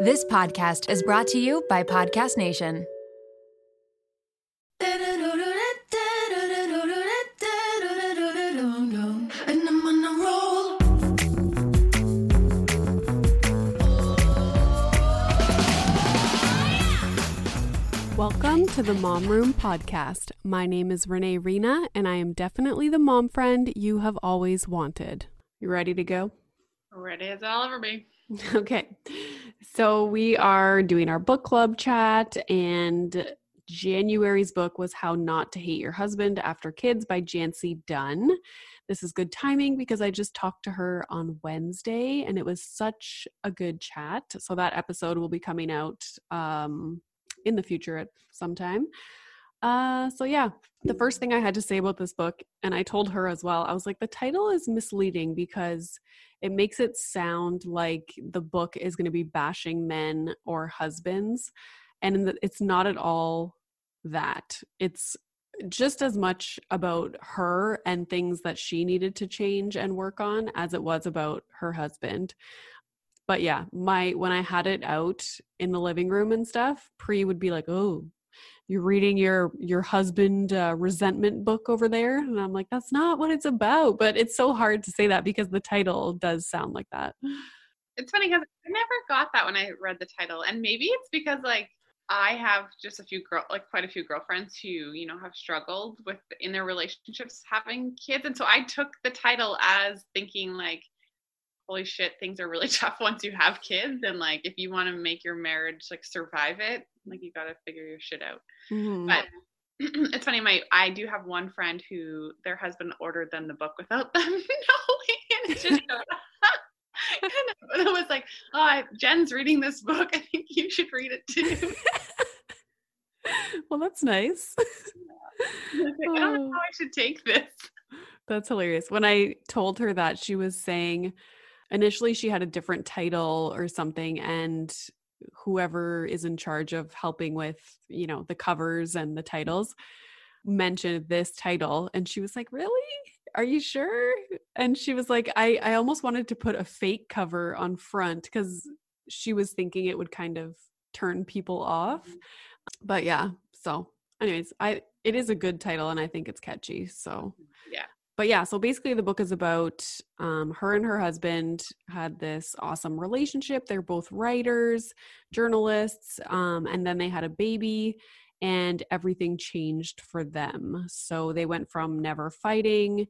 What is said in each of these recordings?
This podcast is brought to you by Podcast Nation. And I'm on a roll. Welcome to the Mom Room Podcast. My name is Renee Rena, and I am definitely the mom friend you have always wanted. You ready to go? Ready as I'll ever be. Okay. So we are doing our book club chat, and January's book was How Not to Hate Your Husband After Kids by Jancee Dunn. This is good timing because I just talked to her on Wednesday and it was such a good chat. So that episode will be coming out um, in the future at some time. Uh, so yeah, the first thing I had to say about this book, and I told her as well, I was like, the title is misleading because it makes it sound like the book is going to be bashing men or husbands, and it's not at all that. It's just as much about her and things that she needed to change and work on as it was about her husband but yeah my when i had it out in the living room and stuff pre would be like oh you're reading your your husband uh, resentment book over there? And i'm like that's not what it's about. But it's so hard to say that because the title does sound like that. It's funny because I never got that when I read the title, and maybe it's because like I have just a few girl, like quite a few girlfriends who you know have struggled with in their relationships having kids, and so I took the title as thinking like, holy shit, things are really tough once you have kids, and like if you want to make your marriage like survive it, like you got to figure your shit out. Mhm. But it's funny, my I do have one friend who their husband ordered them the book without them knowing, and it just and it was like, oh, Jen's reading this book. I think you should read it too. well that's nice I like, I don't know Oh. how I should take this. That's hilarious. When I told her that, she was saying initially she had a different title or something, and whoever is in charge of helping with, you know, the covers and the titles mentioned this title. And she was like, Really? Are you sure? And she was like, I, I almost wanted to put a fake cover on front because she was thinking it would kind of turn people off. But yeah, so anyways, I it is a good title and I think it's catchy. So Yeah. But yeah, so basically the book is about um, her and her husband had this awesome relationship. They're both writers, journalists, um, and then they had a baby, and everything changed for them. So they went from never fighting,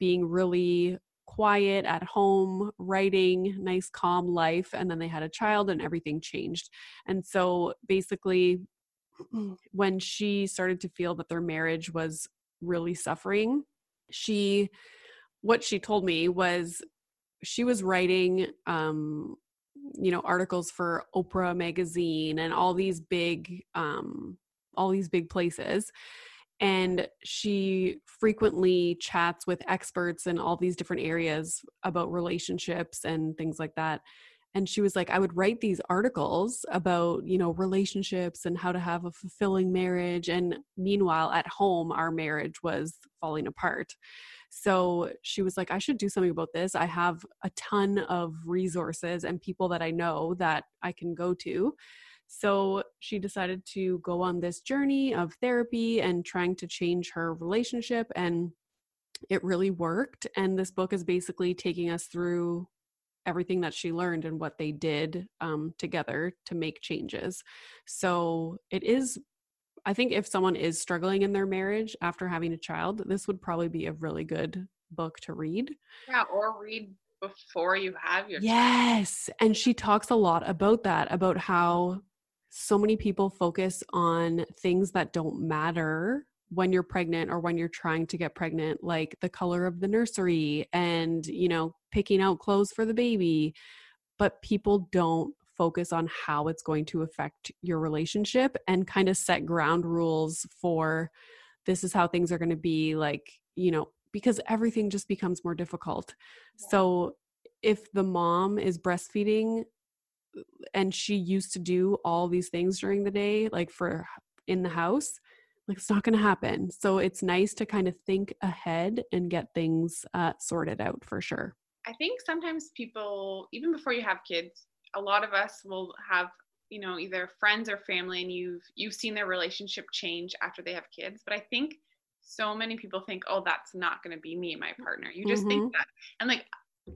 being really quiet at home, writing, nice, calm life, and then they had a child, and everything changed. And so basically, when she started to feel that their marriage was really suffering, she what she told me was she was writing um you know articles for Oprah magazine and all these big um all these big places. And she frequently chats with experts in all these different areas about relationships and things like that and she was like i would write these articles about you know relationships and how to have a fulfilling marriage and meanwhile at home our marriage was falling apart. So she was like i should do something about this. I have a ton of resources and people that i know that i can go to. So she decided to go on this journey of therapy and trying to change her relationship and it really worked and this book is basically taking us through everything that she learned and what they did um, together to make changes. So it is, I think, if someone is struggling in their marriage after having a child, this would probably be a really good book to read. Yeah, or read before you have your child. Yes. And she talks a lot about that, about how so many people focus on things that don't matter when you're pregnant or when you're trying to get pregnant, like the color of the nursery and, you know, picking out clothes for the baby. But people don't focus on how it's going to affect your relationship and kind of set ground rules for this is how things are going to be like, you know, because everything just becomes more difficult. So if the mom is breastfeeding and she used to do all these things during the day like for in the house like it's not going to happen. So it's nice to kind of think ahead and get things uh, sorted out for sure. I think sometimes people, even before you have kids, a lot of us will have you know either friends or family and you've you've seen their relationship change after they have kids. But i think so many people think oh that's not going to be me and my partner. You just Mhm. think that. And like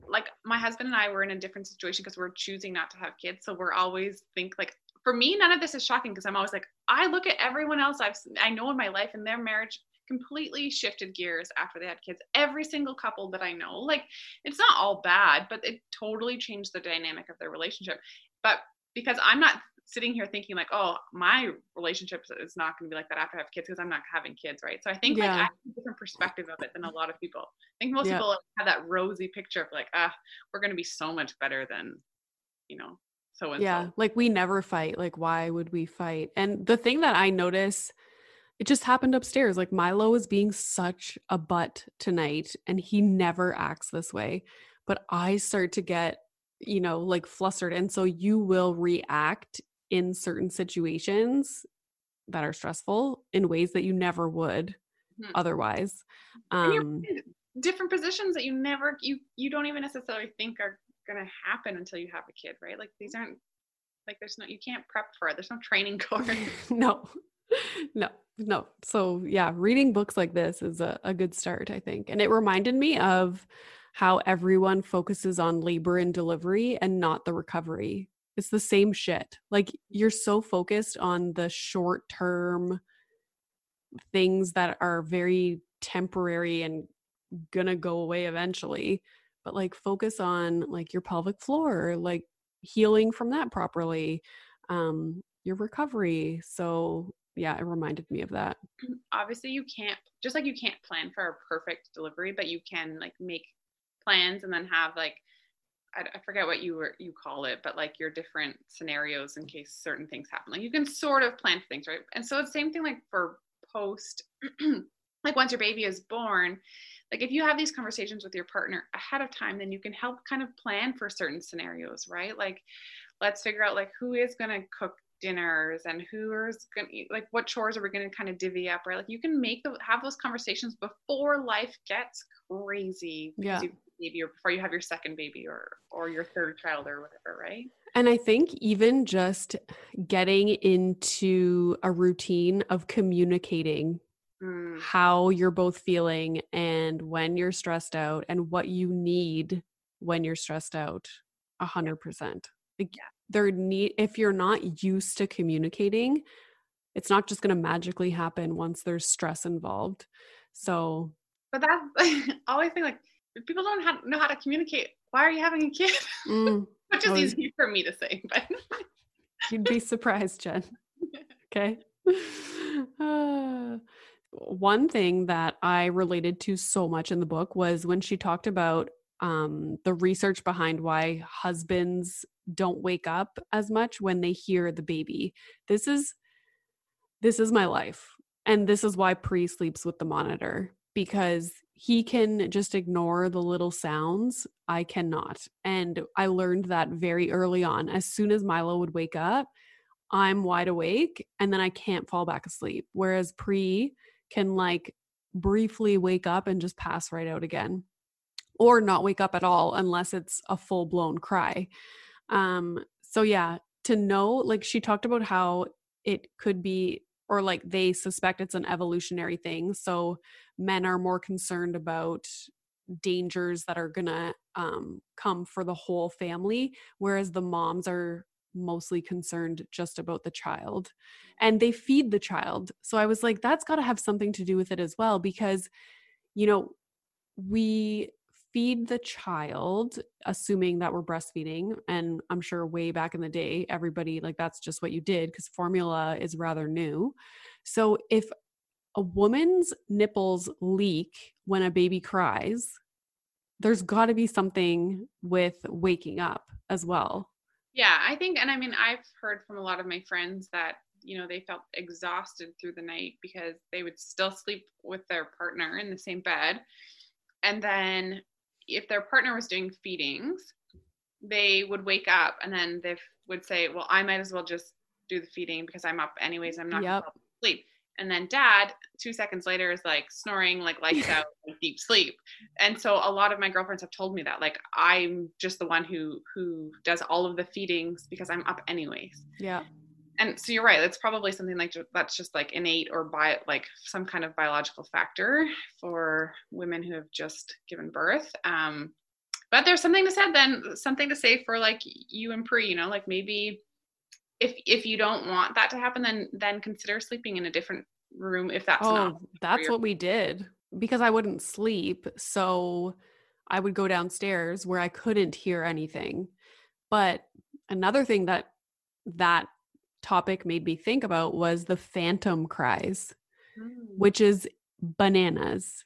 like my husband and i were in a different situation because we're choosing not to have kids. So we're always think like for me none of this is shocking because i'm always like i look at everyone else i've i know in my life and their marriage completely shifted gears after they had kids. Every single couple that i know like it's not all bad but it totally changed the dynamic of their relationship. But because i'm not sitting here thinking like oh my relationship is not going to be like that after i have kids because i'm not having kids right? So i think like i have a different perspective of it than a lot of people. I think most Yeah. people have that rosy picture of like ah we're going to be so much better than you know so and yeah like we never fight like why would we fight and the thing that i notice it just happened upstairs like milo is being such a butt tonight and he never acts this way but i start to get you know like flustered and so you will react in certain situations that are stressful in ways that you never would Mhm. otherwise um in different positions that you never you you don't even necessarily think are going to happen until you have a kid right? Like these aren't like there's no you can't prep for it. There's no training course. No. No no. So yeah reading books like this is a, a good start i think. And it reminded me of how everyone focuses on labor and delivery and not the recovery. It's the same shit. Like you're so focused on the short term things that are very temporary and gonna go away eventually but like focus on like your pelvic floor like healing from that properly um your recovery. So yeah it reminded me of that. Obviously you can't just like you can't plan for a perfect delivery but you can like make plans and then have like I, I forget what you were you call it but like your different scenarios in case certain things happen. Like you can sort of plan for things right? And so it's same thing like for post like once your baby is born like if you have these conversations with your partner ahead of time then you can help kind of plan for certain scenarios right? Like let's figure out like who is going to cook dinners and who is going to like what chores are we going to kind of divvy up right? Like you can make the, have those conversations before life gets crazy Yeah. you have a baby or before you have your second baby or or your third child or whatever right? And i think even just getting into a routine of communicating Mm, how you're both feeling and when you're stressed out and what you need when you're stressed out a hundred percent. There need if you're not used to communicating it's not just going to magically happen once there's stress involved. So but that's I always think like if people don't have, know how to communicate why are you having a kid? Mm, which is easy for me to say but you'd be surprised jen. Okay. Uh, one thing that i related to so much in the book was when she talked about um, the research behind why husbands don't wake up as much when they hear the baby. This is this is my life and this is why pre sleeps with the monitor because he can just ignore the little sounds. I cannot and i learned that very early on. As soon as milo would wake up i'm wide awake and then i can't fall back asleep. Whereas pre can like briefly wake up and just pass right out again or not wake up at all unless it's a full blown cry. Um so yeah to know like she talked about how it could be or like they suspect it's an evolutionary thing so men are more concerned about dangers that are gonna um, come for the whole family whereas the moms are mostly concerned just about the child and they feed the child. So i was like that's got to have something to do with it as well because you know we feed the child assuming that we're breastfeeding and i'm sure way back in the day everybody like that's just what you did because formula is rather new. So if a woman's nipples leak when a baby cries there's got to be something with waking up as well Yeah, I think, and I mean, I've heard from a lot of my friends that, you know, they felt exhausted through the night because they would still sleep with their partner in the same bed. And then if their partner was doing feedings, they would wake up and then they would say, well, I might as well just do the feeding because I'm up anyways. I'm not gonna sleep. And then dad, two seconds later, is like snoring, like lights out, like deep sleep. And so a lot of my girlfriends have told me that, like, I'm just the one who who does all of the feedings because I'm up anyways. Yeah. And so you're right. That's probably something like that's just like innate or by like some kind of biological factor for women who have just given birth. Um, but there's something to said then, something to say for like you and Pre. You know, like maybe if if you don't want that to happen then then consider sleeping in a different room if that's oh not that's what we did because i wouldn't sleep so i would go downstairs where i couldn't hear anything but another thing that that topic made me think about was the phantom cries mm. which is bananas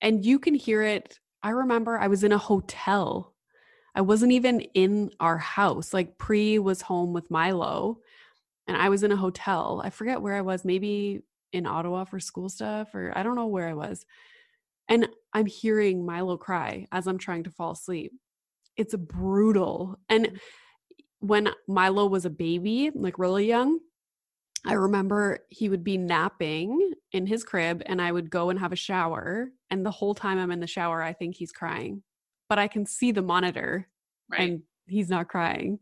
and you can hear it i remember i was in a hotel I wasn't even in our house. Like Pre was home with Milo and I was in a hotel. I forget where I was, maybe in Ottawa for school stuff or I don't know where I was. And I'm hearing Milo cry as I'm trying to fall asleep. It's brutal. And Mm. when Milo was a baby, like really young, I remember he would be napping in his crib and I would go and have a shower. And the whole time I'm in the shower, I think he's crying but I can see the monitor right and he's not crying.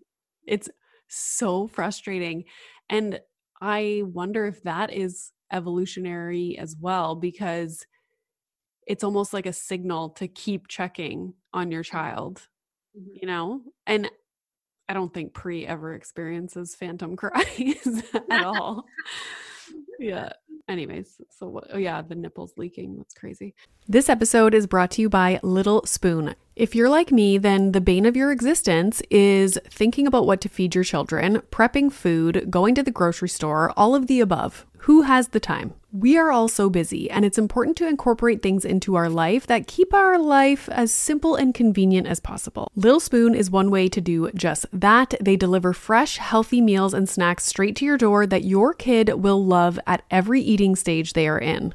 It's so frustrating. And I wonder if that is evolutionary as well, because it's almost like a signal to keep checking on your child, Mhm. you know? And I don't think Pre ever experiences phantom cries at all. yeah. Anyways, so what? Oh, yeah, the nipples leaking. That's crazy. This episode is brought to you by Little Spoon. If you're like me, then the bane of your existence is thinking about what to feed your children, prepping food, going to the grocery store, all of the above. Who has the time? We are all so busy, and it's important to incorporate things into our life that keep our life as simple and convenient as possible. Little Spoon is one way to do just that. They deliver fresh, healthy meals and snacks straight to your door that your kid will love at every eating stage they are in.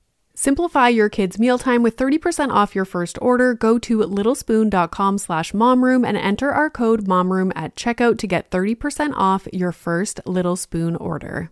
Simplify your kids' mealtime with 30% off your first order. Go to littlespoon.com slash momroom and enter our code momroom at checkout to get 30% off your first Little Spoon order.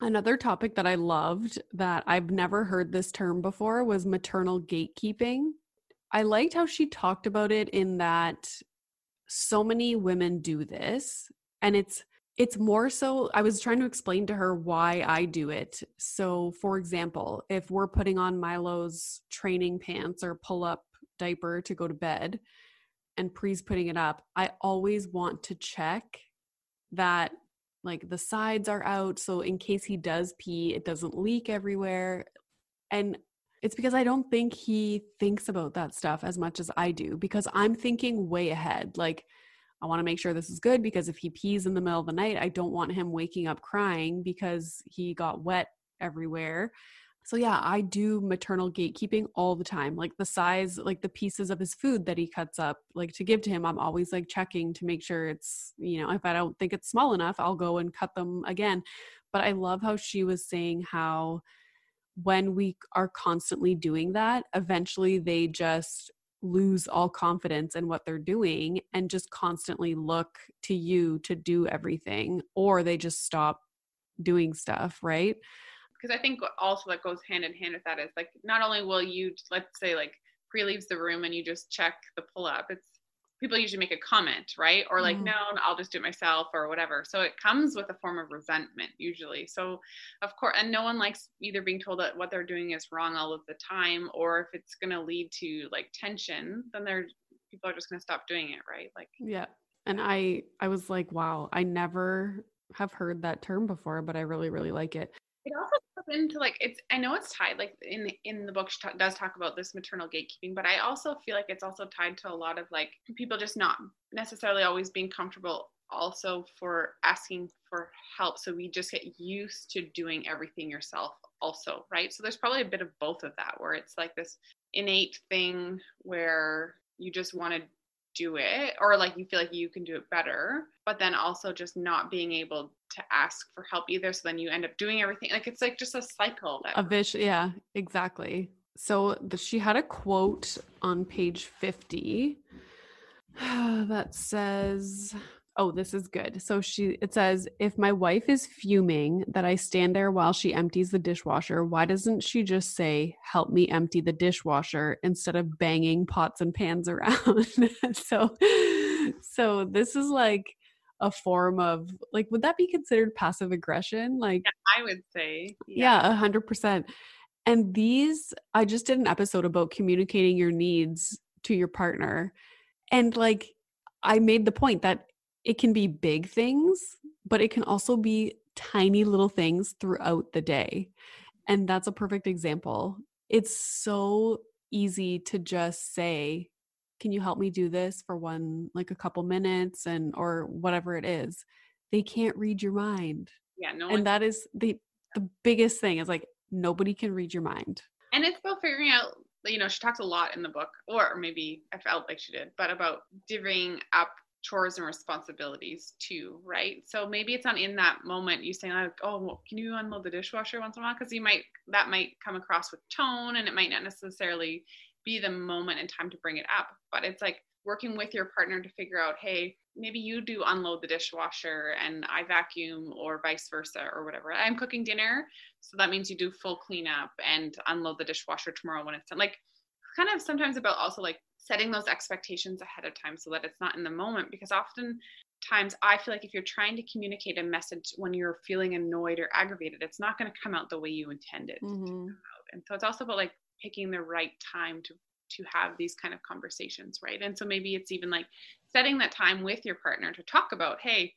Another topic that I loved that I've never heard this term before was maternal gatekeeping. I liked how she talked about it in that so many women do this and it's it's more so I was trying to explain to her why I do it. So for example, if we're putting on Milo's training pants or pull up diaper to go to bed and Pre's putting it up, I always want to check that like the sides are out so in case he does pee it doesn't leak everywhere and it's because I don't think he thinks about that stuff as much as I do because I'm thinking way ahead. Like, I want to make sure this is good because if he pees in the middle of the night, I don't want him waking up crying because he got wet everywhere. So, yeah, I do maternal gatekeeping all the time. Like the size, like the pieces of his food that he cuts up, like to give to him, I'm always like checking to make sure it's, you know, if I don't think it's small enough, I'll go and cut them again. But I love how she was saying how when we are constantly doing that, eventually they just lose all confidence in what they're doing and just constantly look to you to do everything, or they just stop doing stuff, right? Because I think also that goes hand in hand with that is like not only will you let's say like pre leaves the room and you just check the pull up, it's people usually make a comment, right? Or like, mm. no, I'll just do it myself or whatever. So it comes with a form of resentment usually. So of course, and no one likes either being told that what they're doing is wrong all of the time, or if it's going to lead to like tension, then they're people are just going to stop doing it, right? Like, yeah. And I, I was like, wow, I never have heard that term before, but I really, really like it. It also into like it's i know it's tied like in in the book she does talk about this maternal gatekeeping but i also feel like it's also tied to a lot of like people just not necessarily always being comfortable also for asking for help. So we just get used to doing everything yourself also right? So there's probably a bit of both of that where it's like this innate thing where you just want to do it or like you feel like you can do it better but then also just not being able to ask for help either so then you end up doing everything like it's like just a cycle that a vicious yeah exactly. So the, she had a quote on page 50 that says oh this is good. So she it says if my wife is fuming that i stand there while she empties the dishwasher why doesn't she just say help me empty the dishwasher instead of banging pots and pans around? So so this is like a form of like would that be considered passive aggression? Like yeah, i would say yeah. A hundred percent. And these i just did an episode about communicating your needs to your partner. And like i made the point that it can be big things, but it can also be tiny little things throughout the day. And that's a perfect example. It's so easy to just say, can you help me do this for one like a couple minutes and or whatever it is. They can't read your mind. Yeah, no. And that is the the biggest thing is like nobody can read your mind. And it's about figuring out you know, she talks a lot in the book, or maybe I felt like she did, but about divvying up chores and responsibilities too, right? So maybe it's not in that moment you saying like, oh, well, can you unload the dishwasher once in a while? Because you might that might come across with tone, and it might not necessarily be the moment and time to bring it up. But it's like working with your partner to figure out, hey, maybe you do unload the dishwasher and I vacuum, or vice versa, or whatever. I'm cooking dinner, so that means you do full cleanup and unload the dishwasher tomorrow when it's done. Like kind of sometimes about also like setting those expectations ahead of time so that it's not in the moment because often times I feel like if you're trying to communicate a message when you're feeling annoyed or aggravated, it's not going to come out the way you intended. Mm-hmm. And so it's also about like picking the right time to to have these kind of conversations, right? And so maybe it's even like setting that time with your partner to talk about, hey,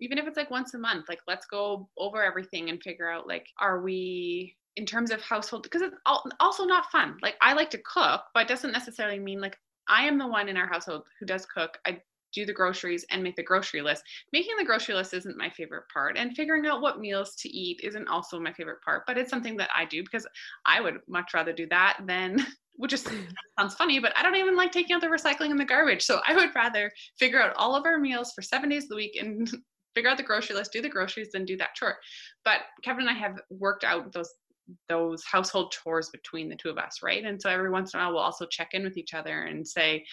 even if it's like once a month, like let's go over everything and figure out like, are we in terms of household because it's also not fun. Like I like to cook, but it doesn't necessarily mean like I am the one in our household who does cook. I do the groceries and make the grocery list. Making the grocery list isn't my favorite part, and figuring out what meals to eat isn't also my favorite part. But it's something that I do because I would much rather do that than, which just mm. sounds funny, but I don't even like taking out the recycling and the garbage. So I would rather figure out all of our meals for seven days of the week and figure out the grocery list, do the groceries, than do that chore. But Kevin and I have worked out those those household chores between the two of us, right? And so every once in a while, we'll also check in with each other and say,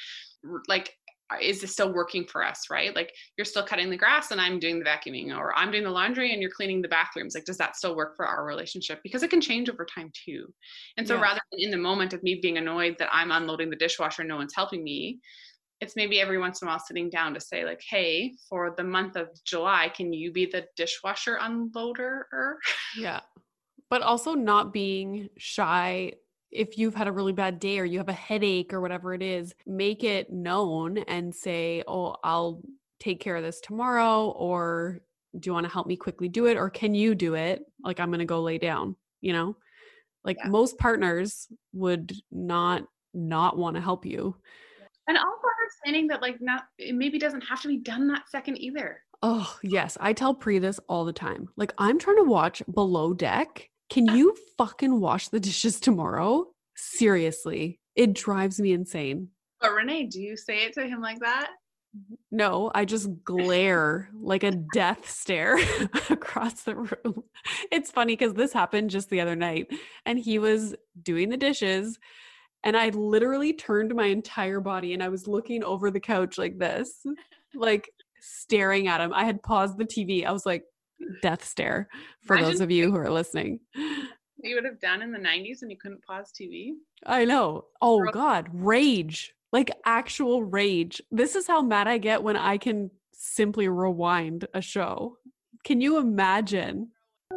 like, is this still working for us right like you're still cutting the grass and i'm doing the vacuuming or i'm doing the laundry and you're cleaning the bathrooms like does that still work for our relationship because it can change over time too and so Yeah. rather than in the moment of me being annoyed that i'm unloading the dishwasher and no one's helping me it's maybe every once in a while sitting down to say like hey for the month of july can you be the dishwasher unloader Yeah. But also not being shy if you've had a really bad day or you have a headache or whatever it is, make it known and say, "Oh, I'll take care of this tomorrow," or "Do you want to help me quickly do it?" or "Can you do it?" Like I'm going to go lay down, you know? Like Yeah. most partners would not not want to help you. and also understanding that like not it maybe doesn't have to be done that second either Oh, yes. I tell Pre this all the time. Like, I'm trying to watch Below Deck. Can you fucking wash the dishes tomorrow? Seriously. It drives me insane. but renee do you say it to him like that No, I just glare like a death stare across the room. It's funny because this happened just the other night and he was doing the dishes. And I literally turned my entire body and I was looking over the couch like this, like staring at him. I had paused the TV. I was like, death stare for those of you who are listening. you would have done in the 90s and you couldn't pause tv I know. Oh God, rage. Like actual rage. This is how mad I get when I can simply rewind a show. Can you imagine?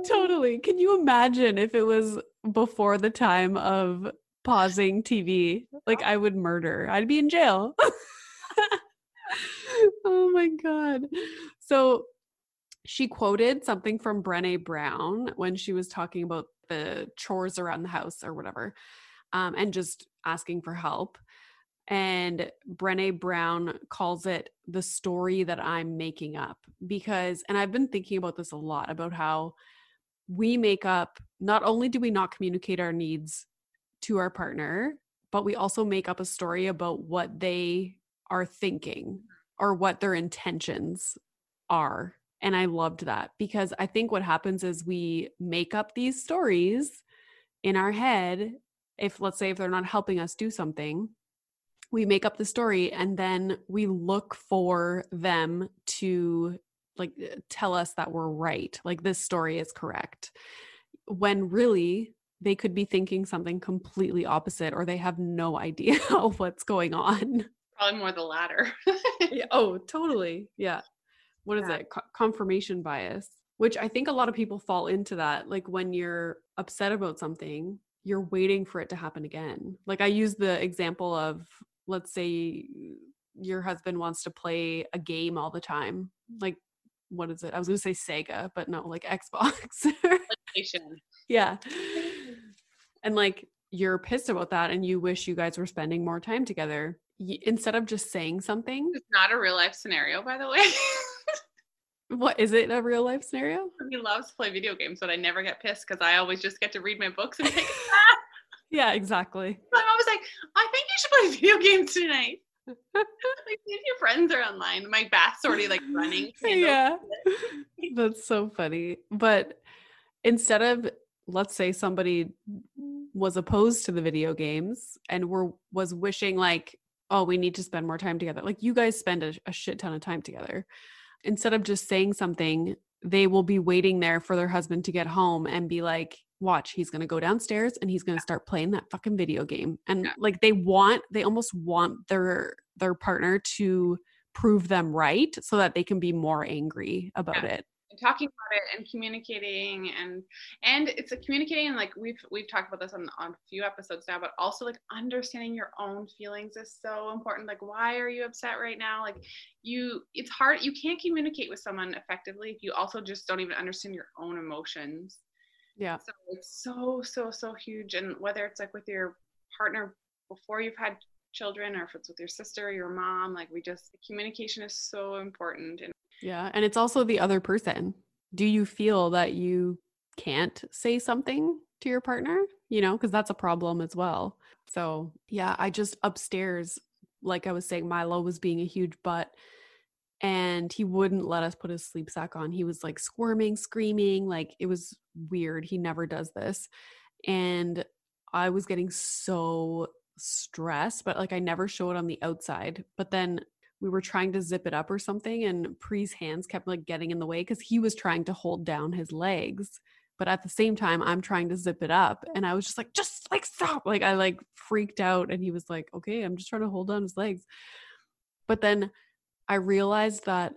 Totally. Can you imagine if it was before the time of pausing TV? Like I would murder. I'd be in jail. oh my God. So she quoted something from Brene Brown when she was talking about the chores around the house or whatever, um, and just asking for help. And Brene Brown calls it the story that I'm making up because, and I've been thinking about this a lot about how we make up, not only do we not communicate our needs to our partner, but we also make up a story about what they are thinking or what their intentions are. And I loved that because I think what happens is we make up these stories in our head. If, let's say, if they're not helping us do something, we make up the story and then we look for them to like uh, tell us that we're right like this story is correct when really they could be thinking something completely opposite or they have no idea what's going on. Probably more the latter. Yeah, oh totally. Yeah what is Yeah. it? Co- confirmation bias which i think a lot of people fall into that like when you're upset about something you're waiting for it to happen again. Like i use the example of let's say your husband wants to play a game all the time like what is it? I was going to say sega but no like xbox. Yeah. And like you're pissed about that and you wish you guys were spending more time together instead of just saying something it's not a real life scenario by the way what is it a real life scenario? He loves to play video games but i never get pissed because i always just get to read my books and take a yeah exactly. I'm always like i think you should play video games tonight. Like if your friends are online my bath's already like running yeah. that's so funny. But instead of let's say somebody was opposed to the video games and were was wishing like oh we need to spend more time together. Like you guys spend a, a shit ton of time together instead of just saying something they will be waiting there for their husband to get home and be like watch he's going to go downstairs and he's going to start playing that fucking video game and Yeah. like they want they almost want their their partner to prove them right so that they can be more angry about Yeah. it talking about it and communicating and and it's a communicating and like we've we've talked about this on on a few episodes now but also like understanding your own feelings is so important. Like why are you upset right now? Like you it's hard you can't communicate with someone effectively if you also just don't even understand your own emotions. Yeah. So it's so so so huge and whether it's like with your partner before you've had children or if it's with your sister or your mom like we just communication is so important and Yeah. And it's also the other person. Do you feel that you can't say something to your partner? You know, because that's a problem as well. So, yeah, I just upstairs, like I was saying, Milo was being a huge butt and he wouldn't let us put his sleep sack on. He was like squirming, screaming. Like it was weird. He never does this. And I was getting so stressed, but like I never show it on the outside. But then we were trying to zip it up or something and Pre's hands kept like getting in the way cuz he was trying to hold down his legs but at the same time I'm trying to zip it up and I was just like just like stop like I like freaked out and he was like okay I'm just trying to hold down his legs but then I realized that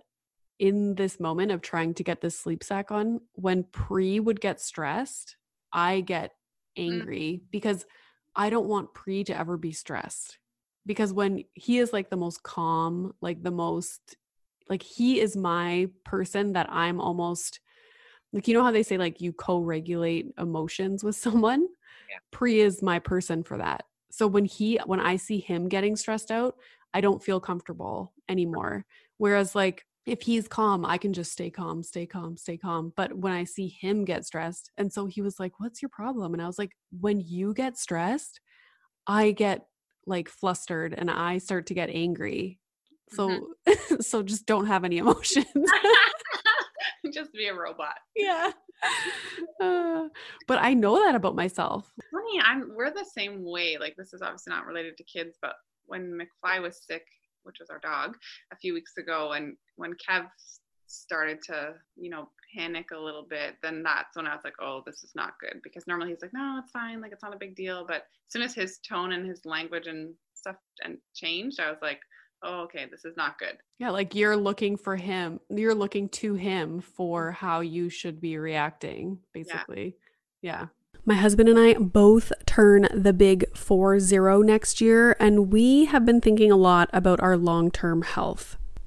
in this moment of trying to get this sleep sack on when Pre would get stressed I get Mm. angry because I don't want Pre to ever be stressed. Because when he is like the most calm, like the most, like he is my person that I'm almost like, you know how they say like you co regulate emotions with someone? Yeah. Pre is my person for that. So when he, when I see him getting stressed out, I don't feel comfortable anymore. Whereas like, if he's calm, I can just stay calm, stay calm, stay calm. But when I see him get stressed, and so he was like, What's your problem? And I was like, When you get stressed, I get like flustered and I start to get angry. So, so just don't have any emotions. just be a robot. yeah. Uh, but I know that about myself. Funny, I'm we're the same way. Like this is obviously not related to kids, but when McFly was sick, which was our dog, a few weeks ago, and when Kev started to, you know, panic a little bit, then that's when I was like, oh, this is not good. Because normally he's like, no, it's fine, like it's not a big deal. But as soon as his tone and his language and stuff and changed, I was like, oh, okay, this is not good. Yeah, like you're looking for him, you're looking to him for how you should be reacting, basically. Yeah. My husband and I both turn the big 4 0 next year, and we have been thinking a lot about our long term health.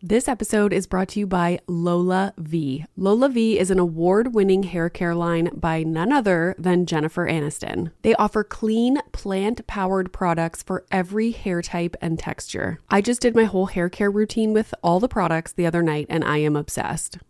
This episode is brought to you by LolaVie. Lola V is an award winning hair care line by none other than Jennifer Aniston. They offer clean, plant powered products for every hair type and texture. I just did my whole hair care routine with all the products the other night and I am obsessed.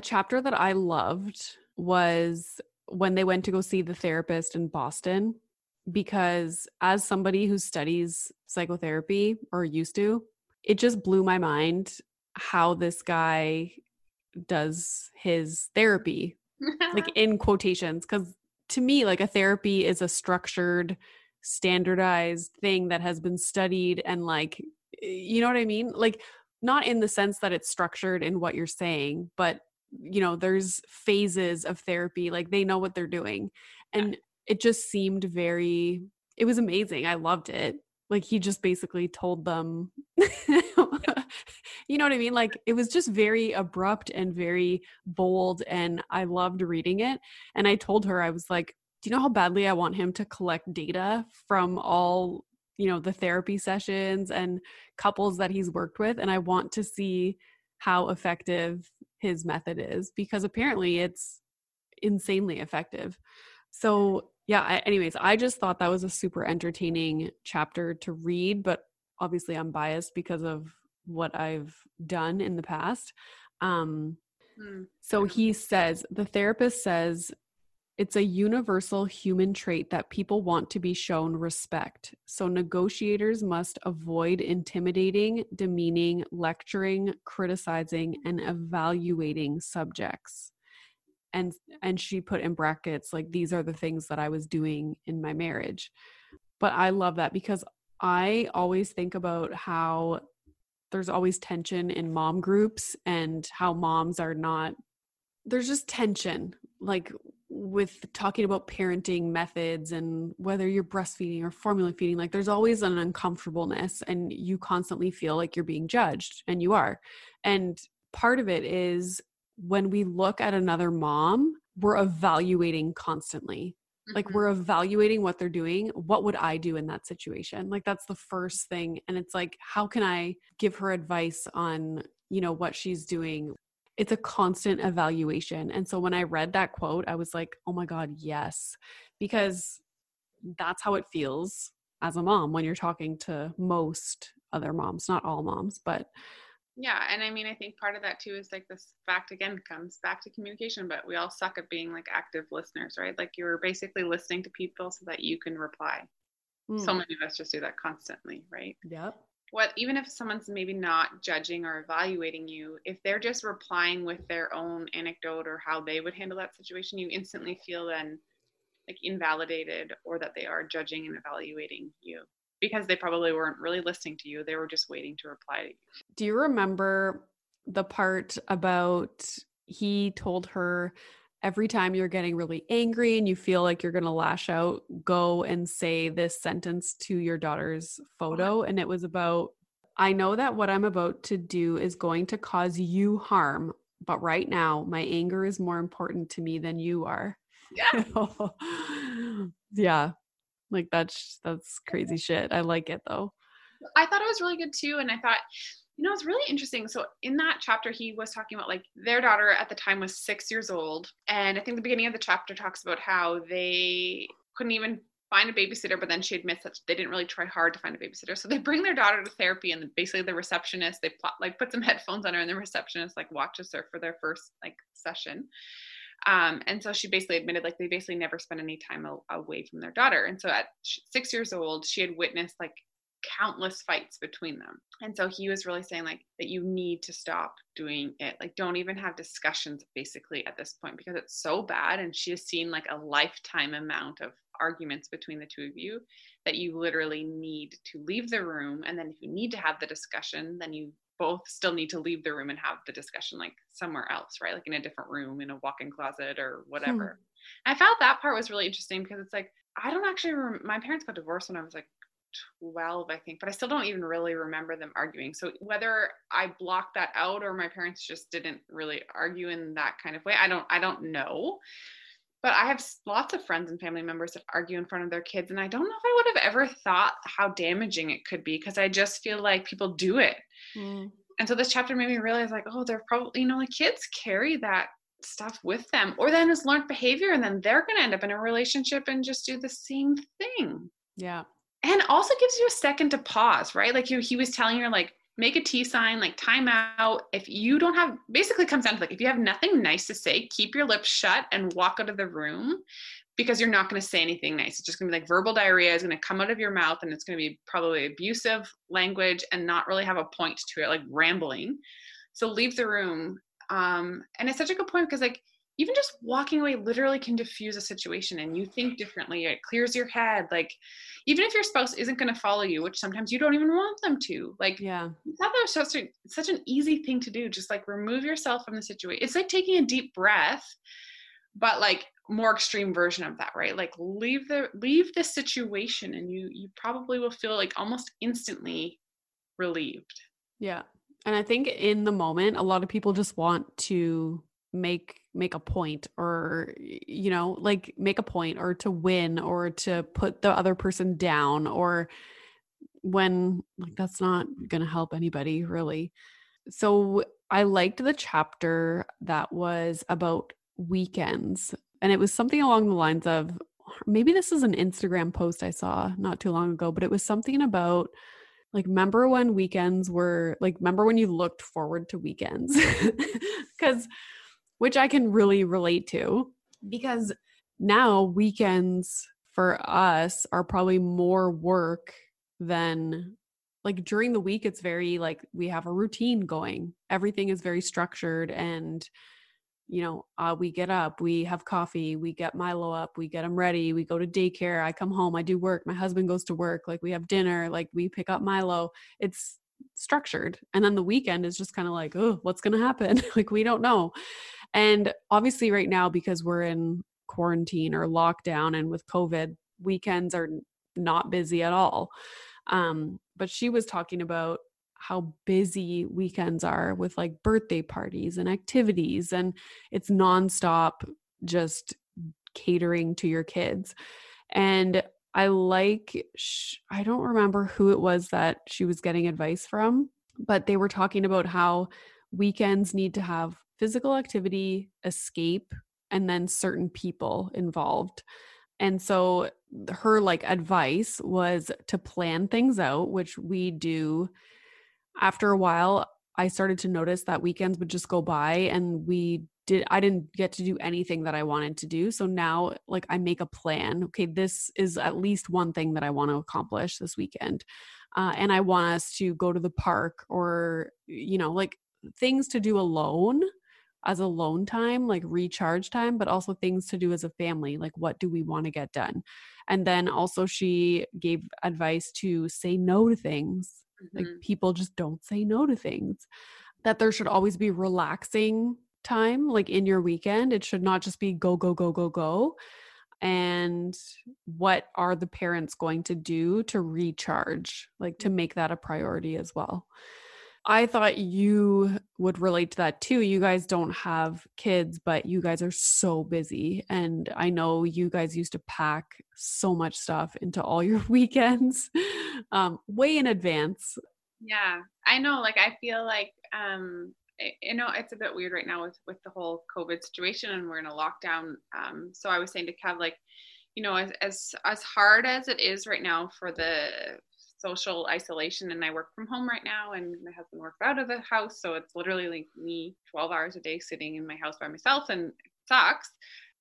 chapter that I loved was when they went to go see the therapist in Boston because as somebody who studies psychotherapy or used to, it just blew my mind how this guy does his therapy like in quotations because to me like a therapy is a structured standardized thing that has been studied and like you know what i mean? Like not in the sense that it's structured in what you're saying but you know there's phases of therapy like they know what they're doing. And it just seemed very it was amazing. I loved it. Like he just basically told them you know what i mean? Like it was just very abrupt and very bold and i loved reading it. And i told her i was like do you know how badly i want him to collect data from all you know the therapy sessions and couples that he's worked with? And i want to see how effective his method is because apparently it's insanely effective so yeah I, anyways i just thought that was a super entertaining chapter to read but obviously i'm biased because of what i've done in the past um Hmm. so he says the therapist says It's a universal human trait that people want to be shown respect. So negotiators must avoid intimidating, demeaning, lecturing, criticizing, and evaluating subjects. And and she put in brackets like these are the things that I was doing in my marriage. But I love that because I always think about how there's always tension in mom groups and how moms are not there's just tension like with talking about parenting methods and whether you're breastfeeding or formula feeding like there's always an uncomfortableness and you constantly feel like you're being judged and you are. And part of it is when we look at another mom we're evaluating constantly. Like Mhm. we're evaluating what they're doing. What would i do in that situation? Like that's the first thing. And it's like how can i give her advice on you know what she's doing it's a constant evaluation and so when i read that quote i was like oh my god yes because that's how it feels as a mom when you're talking to most other moms not all moms but Yeah, and I mean, I think part of that too is like this fact again comes back to communication, but we all suck at being like active listeners, right? Like you're basically listening to people so that you can reply. So mm, many of us just do that constantly, right? yep What even if someone's maybe not judging or evaluating you, if they're just replying with their own anecdote or how they would handle that situation, you instantly feel then like invalidated or that they are judging and evaluating you because they probably weren't really listening to you. They were just waiting to reply to you. Do you remember the part about he told her every time you're getting really angry and you feel like you're going to lash out, go and say this sentence to your daughter's uh-huh. photo? And it was about, I know that what I'm about to do is going to cause you harm, but right now my anger is more important to me than you are. Yeah. yeah. Like that's that's crazy shit. I like it though. I thought it was really good too. And I thought, you know, it's really interesting. So in that chapter, he was talking about like their daughter at the time was six years old. And I think the beginning of the chapter talks about how they couldn't even find a babysitter, but then she admits that they didn't really try hard to find a babysitter. So they bring their daughter to therapy and basically the receptionist, they plot, like put some headphones on her and the receptionist like watches her for their first like session. Um, and so she basically admitted like they basically never spent any time away from their daughter. And so at six years old, she had witnessed like countless fights between them. And so he was really saying like that you need to stop doing it. Like don't even have discussions basically at this point because it's so bad and she has seen like a lifetime amount of arguments between the two of you that you literally need to leave the room and then if you need to have the discussion then you both still need to leave the room and have the discussion like somewhere else, right? Like in a different room, in a walk-in closet or whatever. Hmm. I felt that part was really interesting because it's like I don't actually. Rem- my parents got divorced when I was like 12, I think, but I still don't even really remember them arguing. So whether I blocked that out or my parents just didn't really argue in that kind of way, I don't. I don't know. But I have lots of friends and family members that argue in front of their kids, and I don't know if I would have ever thought how damaging it could be because I just feel like people do it hmm. and so this chapter made me realize like oh they're probably you know like kids carry that stuff with them or then it's learned behavior and then they're going to end up in a relationship and just do the same thing Yeah. And also gives you a second to pause right like you, he was telling her like make a t sign like time out if you don't have basically comes down to like if you have nothing nice to say keep your lips shut and walk out of the room because you're not going to say anything nice. It's just going to be like verbal diarrhea is going to come out of your mouth and it's going to be probably abusive language and not really have a point to it, like rambling. So leave the room. Um, and it's such a good point because like even just walking away literally can diffuse a situation and you think differently. It clears your head. Like even if your spouse isn't going to follow you, which sometimes you don't even want them to, like Yeah. That was such, a, such an easy thing to do. Just like remove yourself from the situation. It's like taking a deep breath, but like more extreme version of that, right? Like leave the leave the situation, and you you probably will feel like almost instantly relieved. Yeah. And I think in the moment a lot of people just want to make make a point or you know, like make a point or to win or to put the other person down or when like that's not going to help anybody really. So I liked the chapter that was about weekends and it was something along the lines of maybe this is an Instagram post I saw not too long ago, but it was something about like remember when weekends were like remember when you looked forward to weekends because which i can really relate to because now weekends for us are probably more work than like during the week it's very like we have a routine going. Everything is very structured and you know uh, we get up we have coffee we get milo up we get him ready we go to daycare i come home i do work my husband goes to work like we have dinner like we pick up milo. It's structured. And then the weekend is just kind of like oh what's to happen? Like we don't know and obviously right now because we're in quarantine or lockdown and with covid weekends are not busy at all. Um but she was talking about how busy weekends are with like birthday parties and activities and it's nonstop just catering to your kids. And i like i don't remember who it was that she was getting advice from but they were talking about how weekends need to have physical activity escape and then certain people involved and so her like advice was to plan things out which we do after a while, I started to notice that weekends would just go by and we did I didn't get to do anything that I wanted to do. So now like I make a plan. Okay, this is at least one thing that I want to accomplish this weekend. Uh, and I want us to go to the park or you know, like things to do alone as alone time, like recharge time, but also things to do as a family. Like, what do we want to get done? And then also, she gave advice to say no to things Mm-hmm. Like people just don't say no to things. That there should always be relaxing time, like in your weekend. It should not just be go, go, go, go, go. And what are the parents going to do to recharge, like to make that a priority as well? I thought you would relate to that too. You guys don't have kids, but you guys are so busy. And I know you guys used to pack so much stuff into all your weekends um, way in advance. Yeah, I know. Like, I feel like, um, you know, it's a bit weird right now with, with the whole COVID situation and we're in a lockdown. Um, so I was saying to Kev, like, you know, as, as, as hard as it is right now for the social isolation and I work from home right now and my husband works out of the house. So it's literally like me 12 hours a day sitting in my house by myself and it sucks.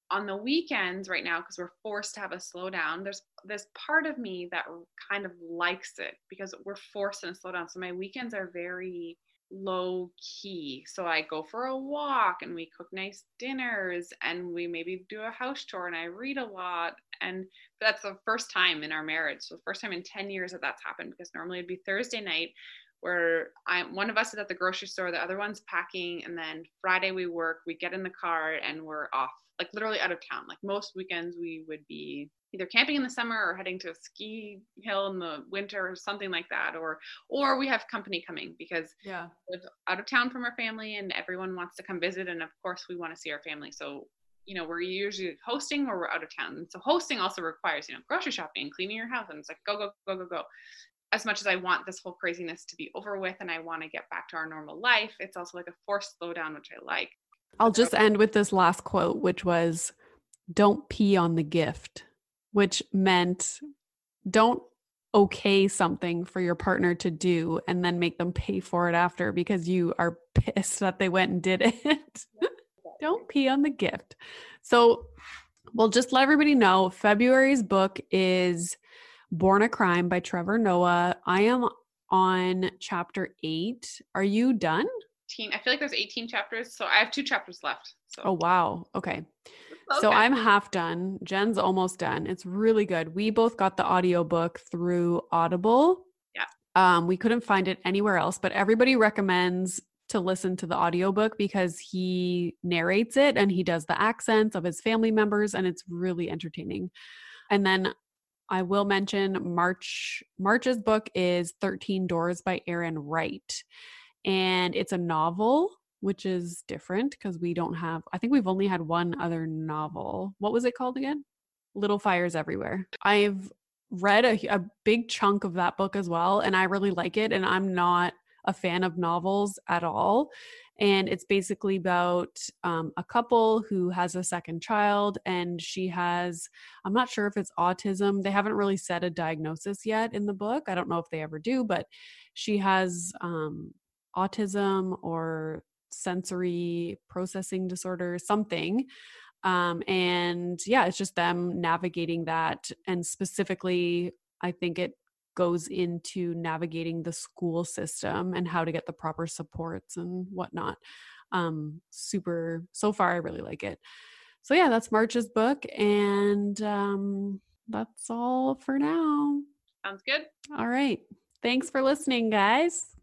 On the weekends right now, because we're forced to have a slowdown, there's this part of me that kind of likes it because we're forced in a slowdown. So my weekends are very low key. So I go for a walk and we cook nice dinners and we maybe do a house tour and I read a lot. And that's the first time in our marriage. So the first time in 10 years that that's happened because normally it'd be Thursday night where I'm one of us is at the grocery store, the other one's packing, and then Friday we work, we get in the car and we're off, like literally out of town. Like most weekends we would be either camping in the summer or heading to a ski hill in the winter or something like that or or we have company coming because yeah. we're out of town from our family and everyone wants to come visit and of course we want to see our family. So you know we're usually hosting or we're out of town. And so hosting also requires you know grocery shopping cleaning your house and it's like go go go go go as much as I want this whole craziness to be over with and I want to get back to our normal life, it's also like a forced slowdown, which I like. I'll just end with this last quote, which was Don't pee on the gift which meant don't okay something for your partner to do and then make them pay for it after because you are pissed that they went and did it. don't pee on the gift. So, we'll just let everybody know February's book is Born a Crime by Trevor Noah. I am on chapter eight. Are you done? 18. I feel like there's 18 chapters. So I have two chapters left. So. Oh, wow. Okay. Okay. So I'm half done. Jen's almost done. It's really good. We both got the audiobook through Audible. Yeah. Um, we couldn't find it anywhere else, but everybody recommends to listen to the audiobook because he narrates it and he does the accents of his family members and it's really entertaining. And then I will mention March March's book is 13 Doors by Aaron Wright. And it's a novel which is different because we don't have, I think we've only had one other novel. What was it called again? Little Fires Everywhere. I've read a, a big chunk of that book as well, and I really like it. And I'm not a fan of novels at all. And it's basically about um, a couple who has a second child, and she has, I'm not sure if it's autism. They haven't really said a diagnosis yet in the book. I don't know if they ever do, but she has um, autism or sensory processing disorder, something. Um, and yeah, it's just them navigating that. And specifically, I think it goes into navigating the school system and how to get the proper supports and whatnot. Um, super, so far, I really like it. So yeah, that's March's book. And um, that's all for now. Sounds good. All right. Thanks for listening, guys.